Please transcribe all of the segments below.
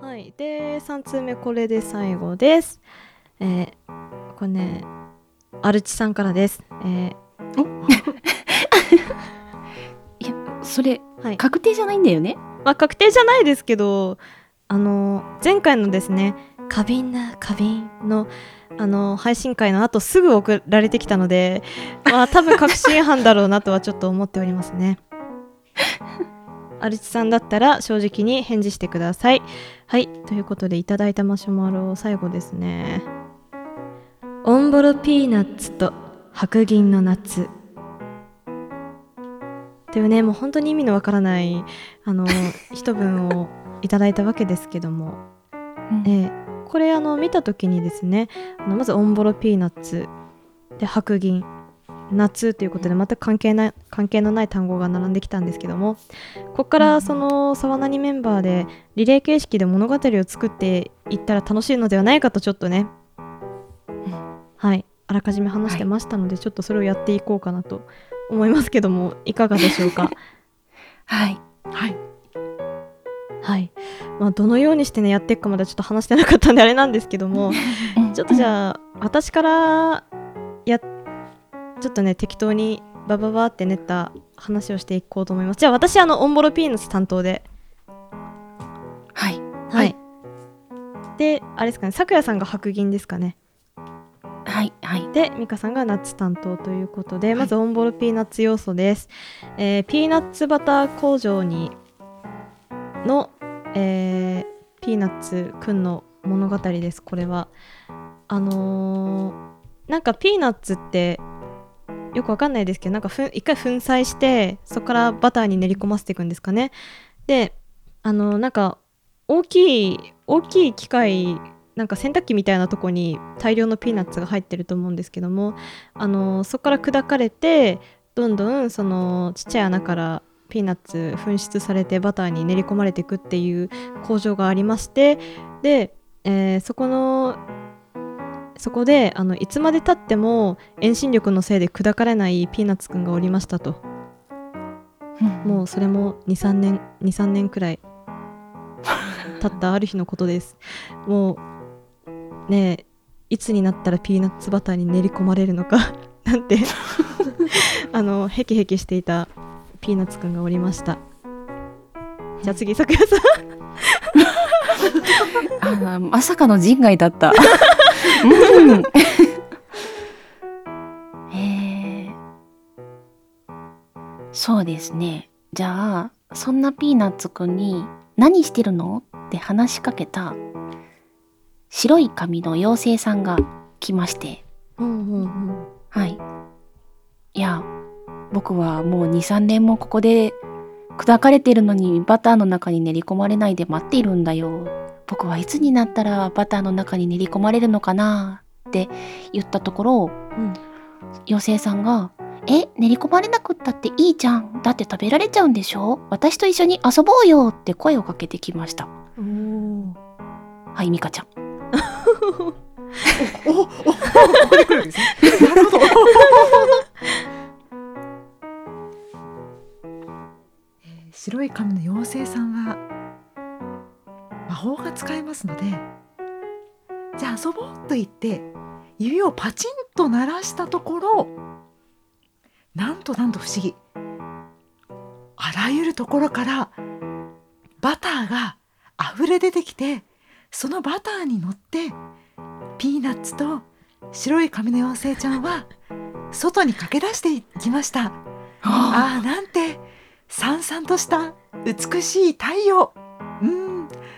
はい。で3通目これで最後です。えー、これねアルチさんからです。え いやそれー、はい。確定じゃないんだよね？まあ確定じゃないですけどあの前回のですね「過敏な過敏の」あの配信会の後すぐ送られてきたのでまあ多分確信犯だろうなとはちょっと思っておりますね アルチさんだったら正直に返事してください。はいということでいただいたマシュマロ最後ですね。オンボロピーナッツと白銀の夏。というねもう本当に意味のわからないあの 一文をいただいたわけですけども、えーこれあの見た時にですねあのまずオンボロピーナッツで白銀夏ということで全く関係ない関係のない単語が並んできたんですけどもここからその沢なにメンバーでリレー形式で物語を作っていったら楽しいのではないかとちょっとね、はいあらかじめ話してましたので、ちょっとそれをやっていこうかなと思いますけどもいかがでしょうか？はい。はい。はい、まあ、どのようにしてねやっていくかまではちょっと話してなかったんであれなんですけどもちょっとじゃあ私からやちょっとね適当にバババって練った話をしていこうと思います。じゃあ私あのオンボロピーナッツ担当で。はい。はい、であれですかねさくやさんが白銀ですかね。はいはい。でミカさんがナッツ担当ということで、まずオンボロピーナッツ要素です、えーピーナッツバター工場にの、えーピーナッツくんの物語ですこれは。あのーなんかピーナッツってよくわかんないですけどなんかふ一回粉砕してそこからバターに練り込ませていくんですかね。であのなんか大きい大きい機械なんか洗濯機みたいなとこに大量のピーナッツが入ってると思うんですけどもあのそこから砕かれてどんどんそのちっちゃい穴からピーナッツ噴出されてバターに練り込まれていくっていう工場がありましてで、えーそこのそこであのいつまでたっても遠心力のせいで砕かれないピーナッツくんがおりましたと。もうそれも23年23年くらい経ったある日のことです。もうねえいつになったらピーナッツバターに練り込まれるのか なんて あのヘキヘキしていたピーナッツくんがおりました。じゃあ次さくやさん。あーまさかの人外だった。うん えーそうですね。じゃあ、そんなピーナッツくんに何してるのって話しかけた白い髪の妖精さんが来まして、うんうんうんはい。いや、僕はもう2、3年もここで砕かれてるのにバターの中に練り込まれないで待っているんだよ。僕はいつになったらバターの中に練り込まれるのかなって言ったところ、うん妖精さんが、え、練り込まれなくったっていいじゃん。だって食べられちゃうんでしょ？私と一緒に遊ぼうよって声をかけてきました。はい、ミカちゃん。おおおここで来るんですねなるほどえーますのでじゃあ遊ぼうと言って指をパチンと鳴らしたところなんとなんと不思議。あらゆるところからバターが溢れ出てきてそのバターに乗ってピーナッツと白い髪の妖精ちゃんは外に駆け出していきました。ああなんてさんさんとした美しい太陽。うん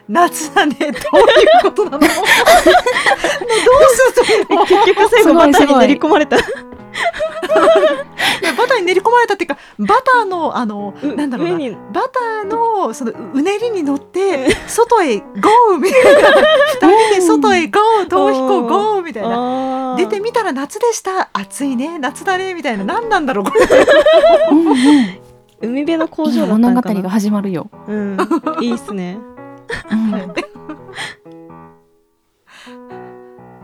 夏だねどういうことなの？もうどうするの？結局最後バターに練り込まれた。い やバターに練り込まれたっていうかバターのあのなんだろうな。バターのそのうねりに乗って外へゴーみたいな。二人で外へゴー逃避行ゴーみたいな。出てみたら夏でした。暑いね。夏だねみたいな。何なんだろうこれ。うんうん。海辺の工場だった物語のかなが始まるよ。うん。いいっすね。うん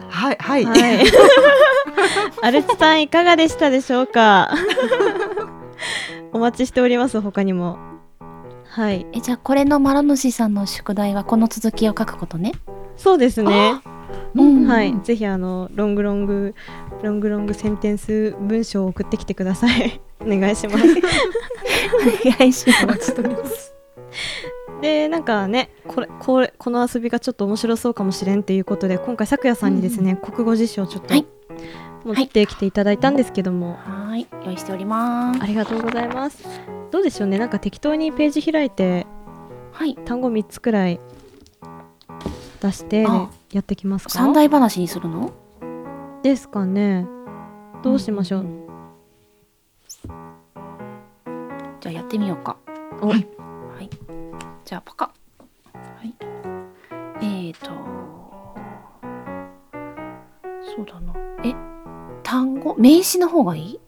はいはい、はい。アルチさんいかがでしたでしょうか？お待ちしております他にも。はい。えじゃあこれの丸主さんの宿題はこの続きを書くことね。そうですね。うん。はい。ぜひあのロングロングロングロングセンテンス文章を送ってきてください。お願いします。お願いしおま待ちしております。でなんかねこれこれこの遊びがちょっと面白そうかもしれんっていうことで今回咲夜さんにですね、国語辞書をちょっとはい。持ってきていただいたんですけども、すはーい。用意しております。ありがとうございます。どうでしょうね？なんか適当にページ開いてはい。単語3つくらい出してあ。やってきますか？三大話にするの？ですかね。どうしましょう、んんん。じゃあやってみようか。はいじゃあパカ。はい。えーとそうだな。え単語？名詞の方がいい？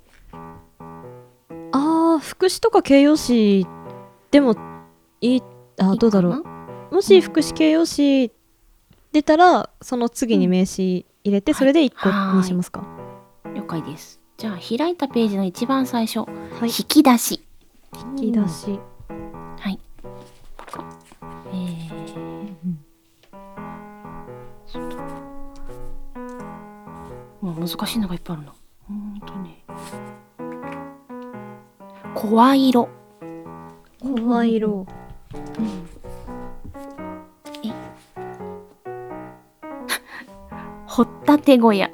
あー副詞とか形容詞でもいい？あどうだろいいう。かもし副詞形容詞出たらその次に名詞入れて、はい。それで1個にしますか？な了解です。じゃあ開いたページの一番最初、はい。引き出し。引き出し。はい難しいのがいっぱいあるなうーんとね声色。声色え？ほったて小屋。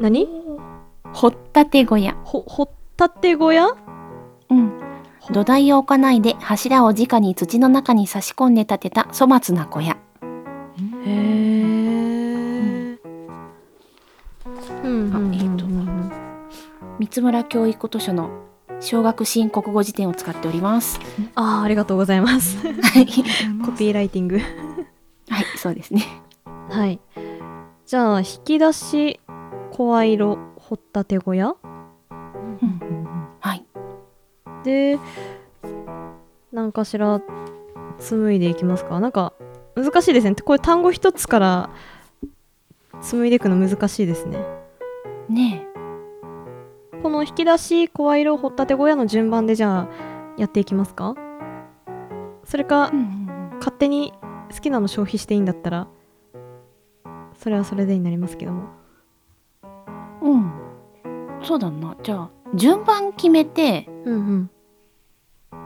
何？ほったて小屋。ほほったて小屋？うん。土台を置かないで柱を直に土の中に差し込んで建てた粗末な小屋三村教育図書の小学新国語辞典を使っております。あーありがとうございます。はい。コピーライティング。はいそうですね。はい。じゃあ引き出し声色ほったて小屋？はい。で何かしら紡いでいきますか？なんか難しいですね。これ単語一つから紡いでいくの難しいですね。ねこの引き出し声色ほったて小屋の順番でじゃあやっていきますか？それかえ、うんうん。勝手に好きなの消費していいんだったらそれはそれでになりますけども。うん、うん、そうだな。じゃあ順番決めてうんうん。好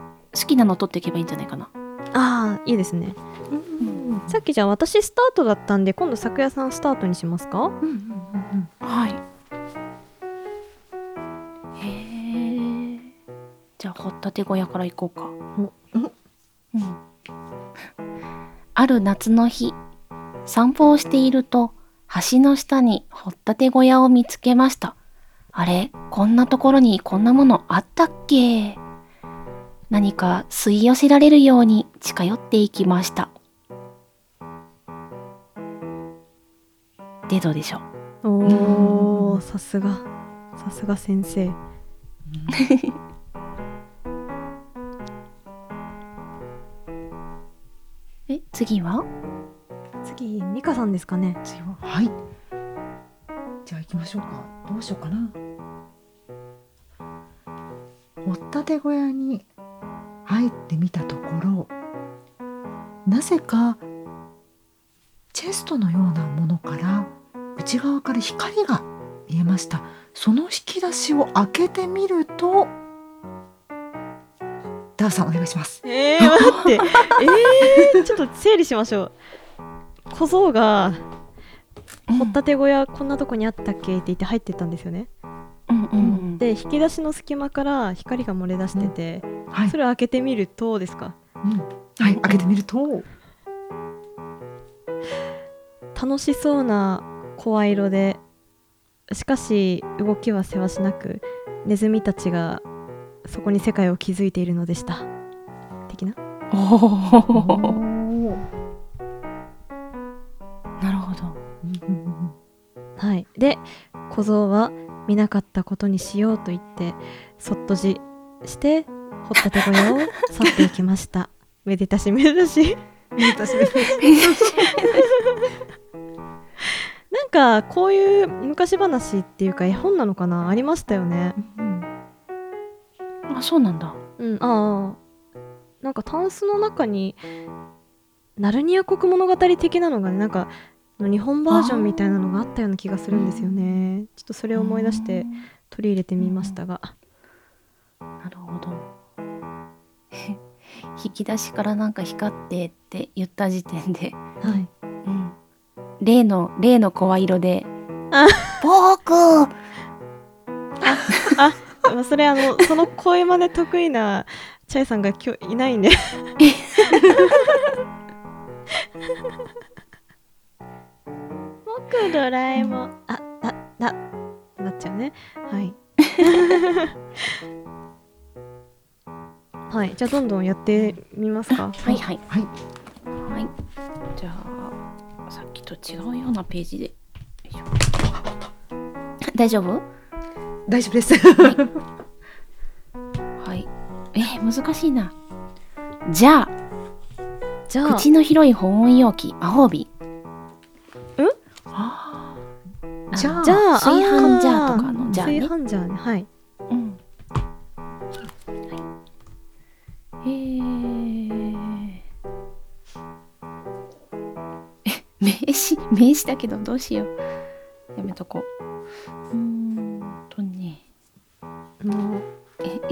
きなの取っていけばいいんじゃないかな。ああいいですね。さっきじゃあ私スタートだったんで今度咲夜さんスタートにしますか？はいじゃあ掘ったて小屋から行こうか。うん。ある夏の日散歩をしていると橋の下に掘ったて小屋を見つけました。あれこんなところにこんなものあったっけ？何か吸い寄せられるように近寄っていきました。でどうでしょう？おーさすが。さすが先生 え次は？次美香さんですかね。次は？はい。じゃあ行きましょうか。どうしようかな。掘ったて小屋に入ってみたところなぜかチェストのようなものから内側から光が見えました。その引き出しを開けてみるとダーさんお願いします。えー、待って。えー、ちょっと整理しましょう。小僧が掘ったて小屋こんなとこにあったっけって言って入ってったんですよね。うんうんうん。で引き出しの隙間から光が漏れ出してて、はい。それを開けてみるとですか？うん。はい開けてみると。楽しそうな声色でしかし動きはせわしなくネズミたちがそこに世界を築いているのでした。的な？おおなるほど。はい。で小僧は見なかったことにしようと言ってそっとじして掘ったて小屋を去っていきました。めでたしめでたし私ね なんかこういう昔話っていうか絵本なのかな？ありましたよね。うんあそうなんだ。うんああなんかタンスの中にナルニア国物語的なのがねなんか日本バージョンみたいなのがあったような気がするんですよね。ちょっとそれを思い出して取り入れてみましたが。なるほど。引き出しからなんか光ってって言った時点で、はい。うん、例の例の声色であ「僕まあそれあのその声真似得意なチャイさんが今日いないんで。僕ドラえもんあだだなっちゃうね。はい。はいじゃあどんどんやってみますか。はいはい。はい。はい。じゃあさっきと違うようなページで。大丈夫？大丈夫です。はい。え難しいな。じゃあじゃあ。口の広い保温容器魔法瓶ああじゃあ。じゃあ炊飯ジャーあとかのジャーね。炊飯ジャーね。はい。うん。はい。えー、え名詞名詞だけどどうしよう。やめとこう。うーん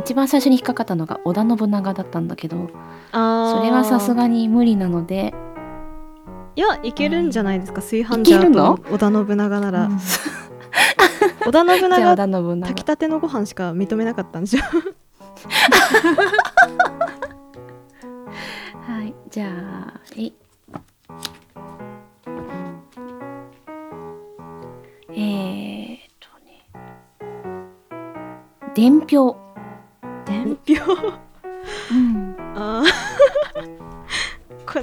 一番最初に引っかかったのが織田信長だったんだけどそれはさすがに無理なのでいやいけるんじゃないですか炊飯ジャーと織田信長なら、うん。織田信長炊きたてのご飯しか認めなかったんでしょはいじゃあえい。えー、っとね。伝票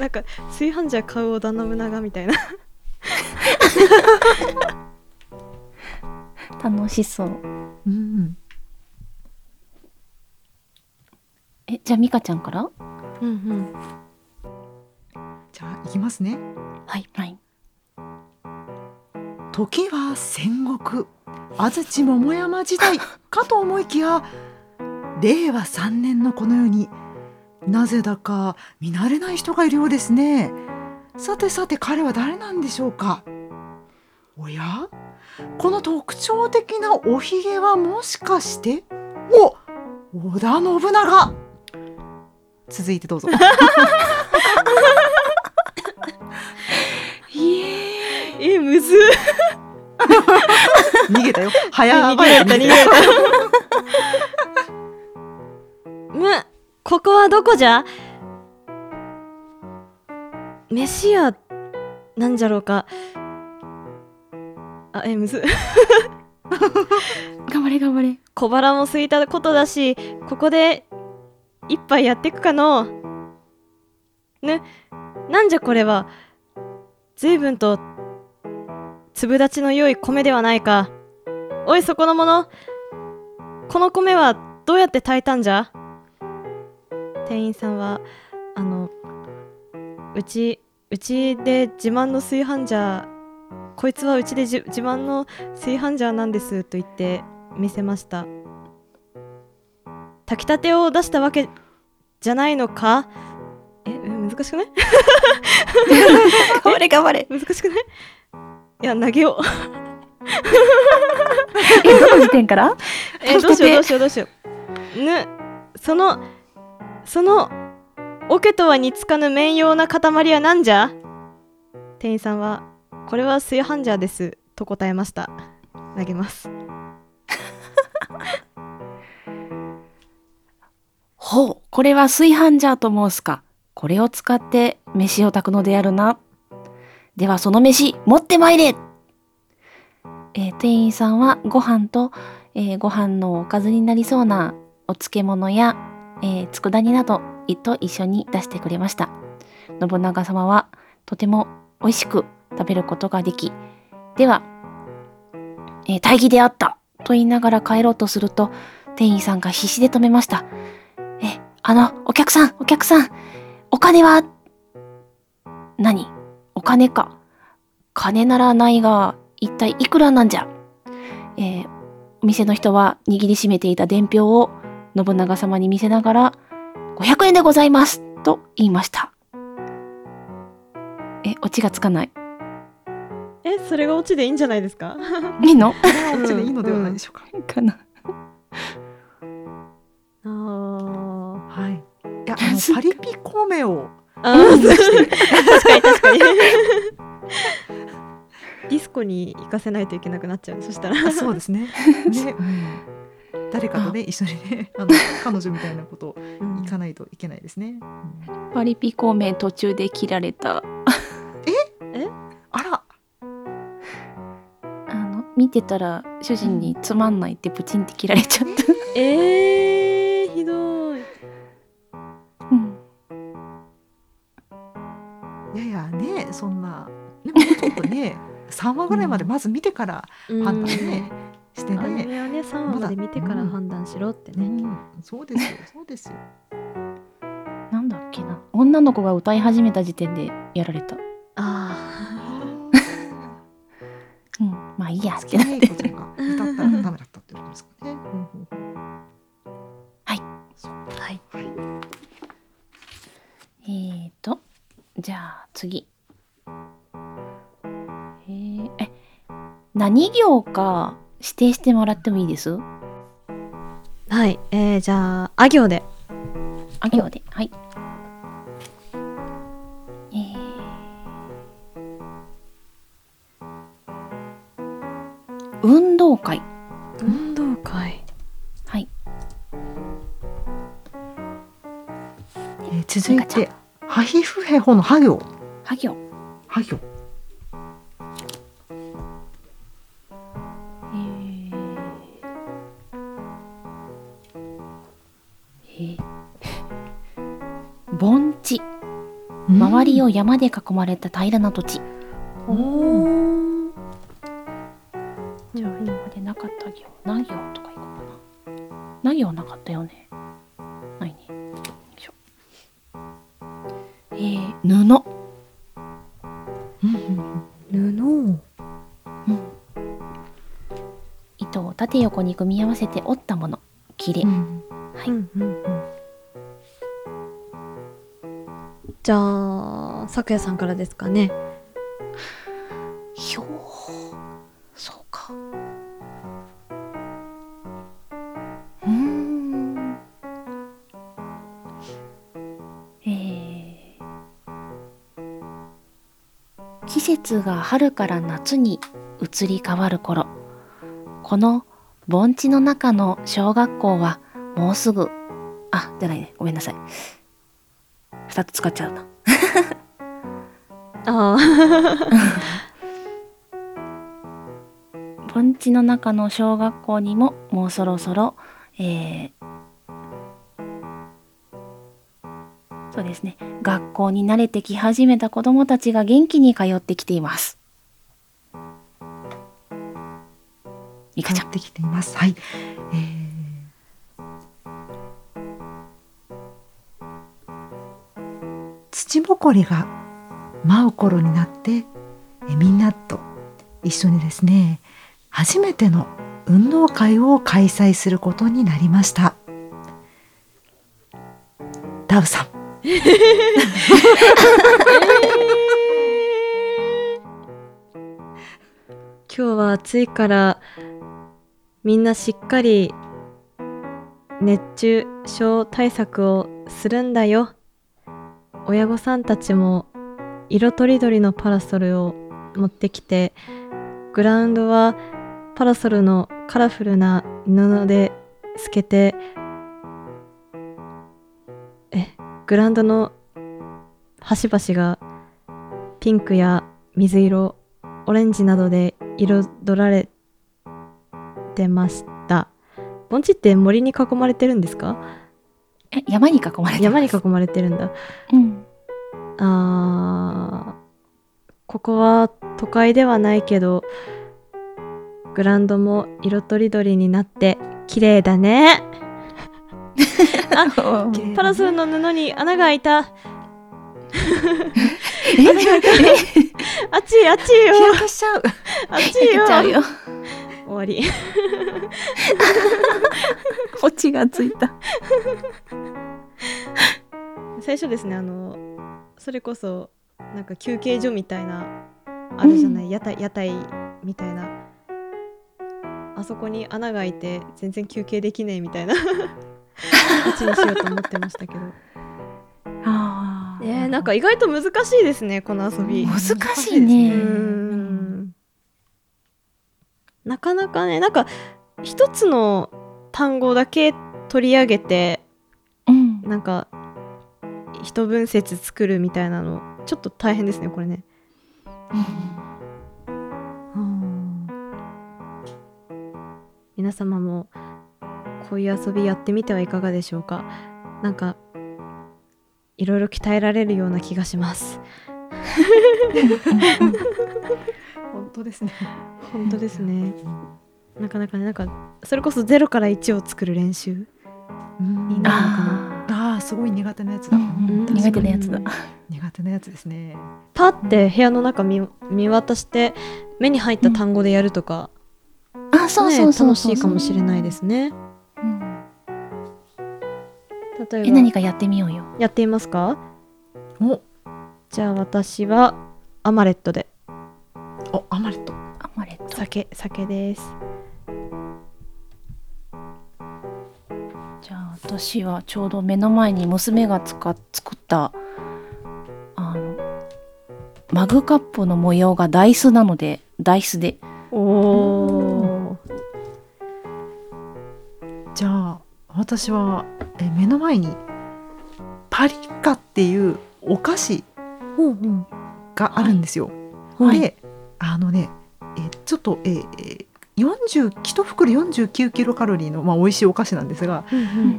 なんか炊飯ジャー買う織田信長みたいな。楽しそう。うん。えじゃあ美香ちゃんから？うんうん。じゃあいきますね。はいはい。時は戦国。安土桃山時代かと思いきや令和3年のこの世になぜだか見慣れない人がいるようですね。さてさて彼は誰なんでしょうか？おや？この特徴的なおひげはもしかして？お！織田信長。続いてどうぞ。え。むず。っ 逃げたよ。早逃げた逃げた。むここはどこじゃ？飯屋なんじゃろうか？あえむず。っ 頑張れ頑張れ。小腹も空いたことだしここで一杯やってくかの？ね？なんじゃこれは？随分と粒立ちの良い米ではないか。おいそこの者この米はどうやって炊いたんじゃ？店員さんはあのうちうちで自慢の炊飯ジャーこいつはうちでじ自慢の炊飯ジャーなんですと言って見せました。炊きたてを出したわけじゃないのか？ええ難しくない？頑張れ頑張れ。難しくない？いや投げよう。えどの時点から？えどうしようどうししようどうしよう。ぬそのその桶とは似つかぬ面用な塊は何じゃ？店員さんはこれは炊飯ジャーですと答えました。投げます。ほうこれは炊飯ジャーと申すか。これを使って飯を炊くのであるな。ではその飯持ってまいれ。えー店員さんはご飯と、えーご飯のおかずになりそうなお漬物や、えー佃煮などと一緒に出してくれました。信長様はとても美味しく食べることができでは、えー大義であったと言いながら帰ろうとすると店員さんが必死で止めました。え、あの、お客さん、お客さん、お金は、何？お金か。金ならないが、一体いくらなんじゃ？えーお店の人は握りしめていた伝票を信長様に見せながら、500円でございますと言いました。え、オチがつかない。えそれがオチでいいんじゃないですか？いいの？オチでいいのではないでしょうか。かな。あーはい。いや あのパリピ孔明を確かに確かに ディスコに行かせないといけなくなっちゃうそしたらあそうですね。ね、うん、誰かとね一緒にねあの 彼女みたいなことうん。行かないといけないですね。うん。パリピ孔明途中で切られた。あら、あの、見てたら主人につまんないってプチンって切られちゃった。えー、ひどい。うん。いやいやねそんな。ねもうちょっとね三話ぐらいまでまず見てから判断ね、してアニね。メはね3話まで見てから判断しろってうね、ん、そうですよそうですよ。なんだっけな。女の子が歌い始めた時点でやられた。あ うん。まあいいやっ好てなって。歌ったらダメだったってことですかね。はいはい。えーと、じゃあ次。えー、え、何行か指定してもらってもいいです？はいえー、じゃああ行であ行で。はい。えー、運動会。運動会はい。えー続いてハヒフヘホのハ行。盆地。周りを山で囲まれた平らな土地。おーじゃあ今までなかった行、な行とかいこうかな。な行なかったよね。ないね。よいしょ。えー、布。布うん。糸を縦横に組み合わせて折ったもの。切れ。うん咲夜さんからですかねひょー。そうか。うん。えー、季節が春から夏に移り変わる頃、この盆地の中の小学校はもうすぐ、あ、じゃないね。ごめんなさい。二つ使っちゃうな。ああ 盆地の中の小学校にももうそろそろ、えーそうですね学校に慣れてき始めた子どもたちが元気に通ってきています。いかちゃってきています。はい。えー土ぼこりが舞う頃になってえみんなと一緒にですね初めての運動会を開催することになりました。ダウさん、今日は暑いからみんなしっかり熱中症対策をするんだよ親御さんたちも色とりどりのパラソルを持ってきてグラウンドはパラソルのカラフルな布で透けてえグラウンドの端々がピンクや水色オレンジなどで彩られてました。盆地って森に囲まれてるんですか？え山に囲まれて山に囲まれてるんだ。うんあーここは都会ではないけど、グラウンドも色とりどりになって綺麗だね。パラソルの布に穴が開いた。あっちいあっちいよ日。焼けしちゃう。あっちいよ終わり。オチがついた最初ですねあのそれこそなんか休憩所みたいなあるじゃない、屋台屋台みたいな。あそこに穴が開いて全然休憩できねえみたいな。形にしようと思ってましたけど。あえー、なんか意外と難しいですねこの遊び。難しいね。うーん。なかなかねなんか一つの単語だけ取り上げてうん。なんか一文節作るみたいなのちょっと大変ですねこれね。皆様もこういう遊びやってみてはいかがでしょうか。なんかいろいろ鍛えられるような気がします。本当ですね。本当ですね。なかなかねなんかそれこそ0から1を作る練習。うん。いいなあああ、すごい苦手なやつだ。うんうんうん苦手なやつだ。苦手なやつですね。パッて部屋の中見見渡して目に入った単語でやるとか、あ、そうそうそうそう。ね楽しいかもしれないですねうん例えばえ、何かやってみようよ。やっていますか？お、じゃあ私はアマレットでお、アマレット。アマレット。酒酒です私はちょうど目の前に娘が使っ作ったあのマグカップの模様がダイスなのでダイスで。おおじゃあ私はえ目の前にパリカっていうお菓子があるんですよ。はい。であのねえちょっとええ40一袋49キロカロリーの、まあ、美味しいお菓子なんですが、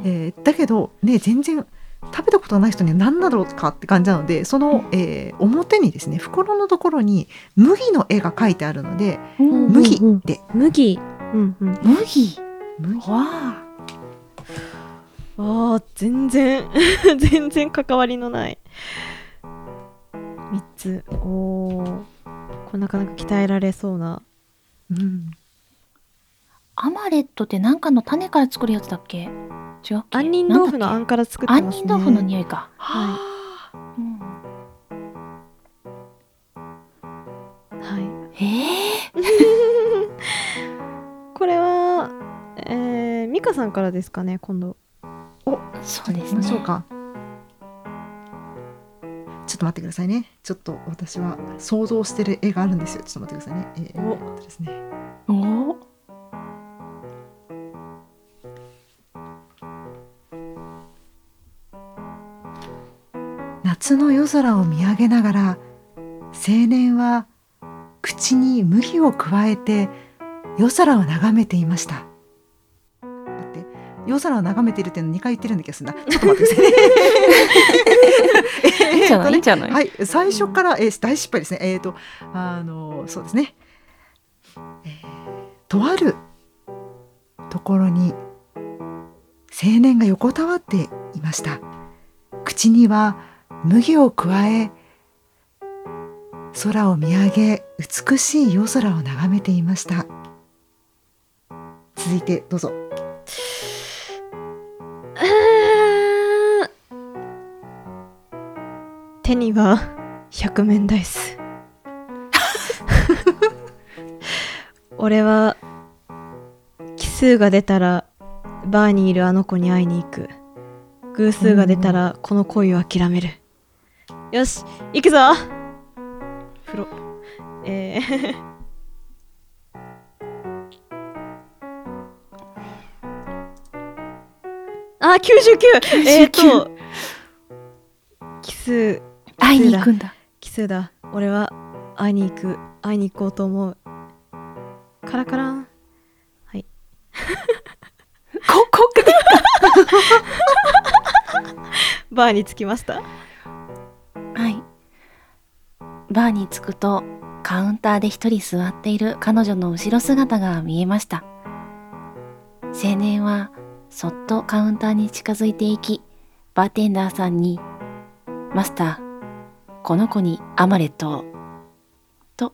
えーだけどね全然食べたことがない人には何だろうかって感じなのでその、えー表にですね袋のところに麦の絵が描いてあるのでうん麦うんうん。で麦。うんうん。麦？麦。わあ。ー全然 全然関わりのない。3つ。おおこれなかなか鍛えられそうな。うん。あアマレットって何かの種から作るやつだっけ？違うっけ？杏仁豆腐のあなんんから作って杏ますね。仁豆腐の匂いか、はうん、はい。えー、これはえー、ミカさんからですかね今度。そうです行きましょうねか。ちょっと待ってくださいね。ちょっと私は想像してる絵があるんですよ。ちょっと待ってくださいね。えー、お。ですね。お夏の夜空を見上げながら青年は口に麦をくわえて夜空を眺めていました。待って夜空を眺めているっていうの2回言ってるんだ気がするなちょっと待ってくださいね。いいんじゃない？いいんえーっとねじゃない、はい最初から、えー大失敗ですね。えーっとあのそうですね、えーとあるところに青年が横たわっていました。口には麦をくわえ空を見上げ美しい夜空を眺めていました。続いてどうぞ。手には百面ダイス俺は奇数が出たらバーにいるあの子に会いに行く。偶数が出たらこの恋を諦める。よし行くぞ。風呂。えー。あ99えっ、と奇数会いに行くんだ。奇数だ。俺は会いに行く。会いに行こうと思う。カラカラン。はい。ここで バーに着きました。はいバーに着くとカウンターで一人座っている彼女の後ろ姿が見えました。青年はそっとカウンターに近づいていきバーテンダーさんに「マスターこの子にアマレットを」と、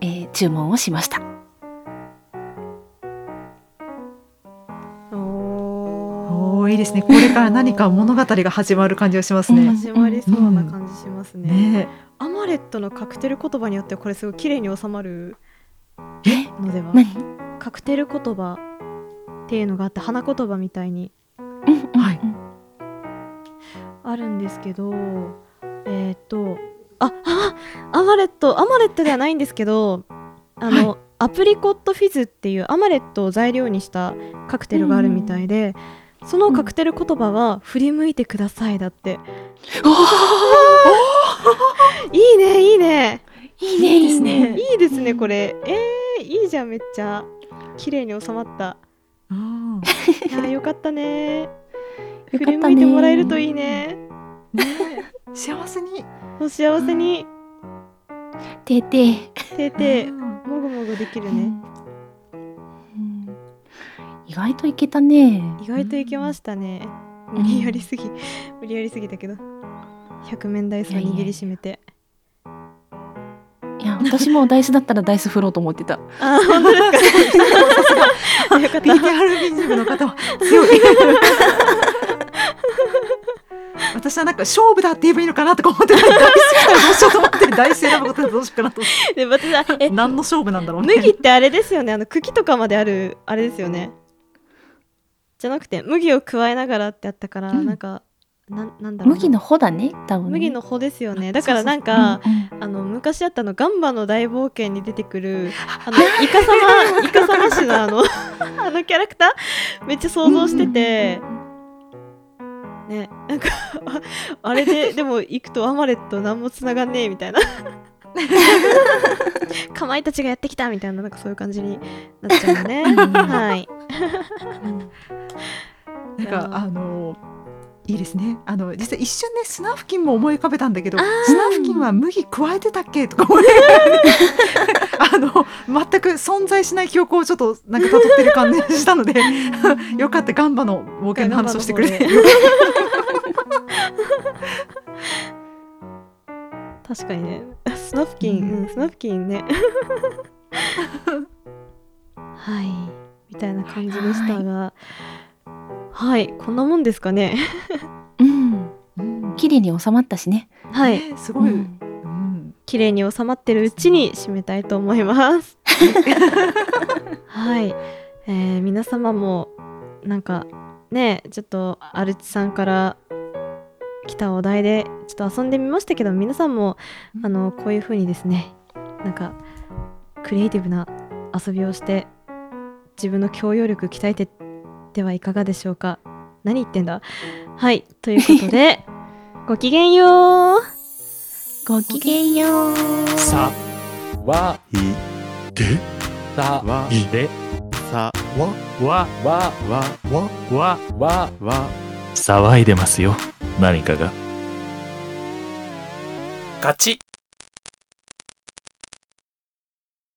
えー注文をしました。おおもいいですね。これから何か物語が始まる感じがしますね、始まりそうな感じしますね。ねアマレットのカクテル言葉によってはこれすごい綺麗に収まるえ？のでは？何？カクテル言葉っていうのがあって花言葉みたいにうんうんうん。はい。あるんですけどえっ、とああアマレットアマレットではないんですけどあの、アプリコットフィズっていうアマレットを材料にしたカクテルがあるみたいで、そのカクテル言葉は「振り向いてください」だって、いいねいいね。いいねいいね。いいですねこれ。えー、いいじゃんめっちゃ。綺麗に収まった。うん。いやよかったね。よ振り向いてもらえるといいね。ね幸せに。お幸せに。てーてーて。ーてもぐもぐできるね。うん。意外といけたね。意外といけましたね。うん。無理やりすぎ。無理やりすぎたけど。100面ダイスを握りしめて私もダイスだったらダイス振ろうと思ってた。あー本当ですか。よかった。BTRBGM の方は強い。私はなんか勝負だって言えばいいのかなとか思ってた大好きだどうしようと思って大選ぶことでど。うしようかなと思っで私はえて何の勝負なんだろうね。麦ってあれですよね。あの茎とかまであるあれですよね。じゃなくて麦を加えながらってあったから、うん。なんかなんなんだろうな。麦の穂だね多分ね。麦の穂ですよね。だからなんうんかうんあの昔あったあのガンバの大冒険に出てくるあのイカサマ イカサマ種のあの あのキャラクター？めっちゃ想像してて、ねなんかああれででも行くとアマレット何もつながんねえみたいな。かまいたちがやってきたみたいななんかそういう感じになっちゃうよね。はい。なんかあのいいですね。あの実際一瞬ねスナフキンも思い浮かべたんだけどスナフキンは麦加えてたっけ？とか思いながらね。あの全く存在しない記憶をちょっとなんか辿ってる感じしたのでよかった。ガンバの冒険の話をしてくれ。て 確かにね。スナフキン、うん、スナフキンね。はい。みたいな感じでしたが。はいこんなもんですかね。うん。うん。綺麗に収まったしね。はい。ねすごい、ううん。ん綺麗に収まってるうちに締めたいと思います。はい、えー皆様もなんかねちょっとアルチさんから来たお題でちょっと遊んでみましたけど皆さんもあのこういう風にですねなんかクリエイティブな遊びをして自分の教養力鍛えてってはいかがでしょうか？何言ってんだ？はいということで ごきげんよう。ごきげんよう。さわいでさわいでさわわわわわ。わわわ。騒いでますよ。何かが。ガチ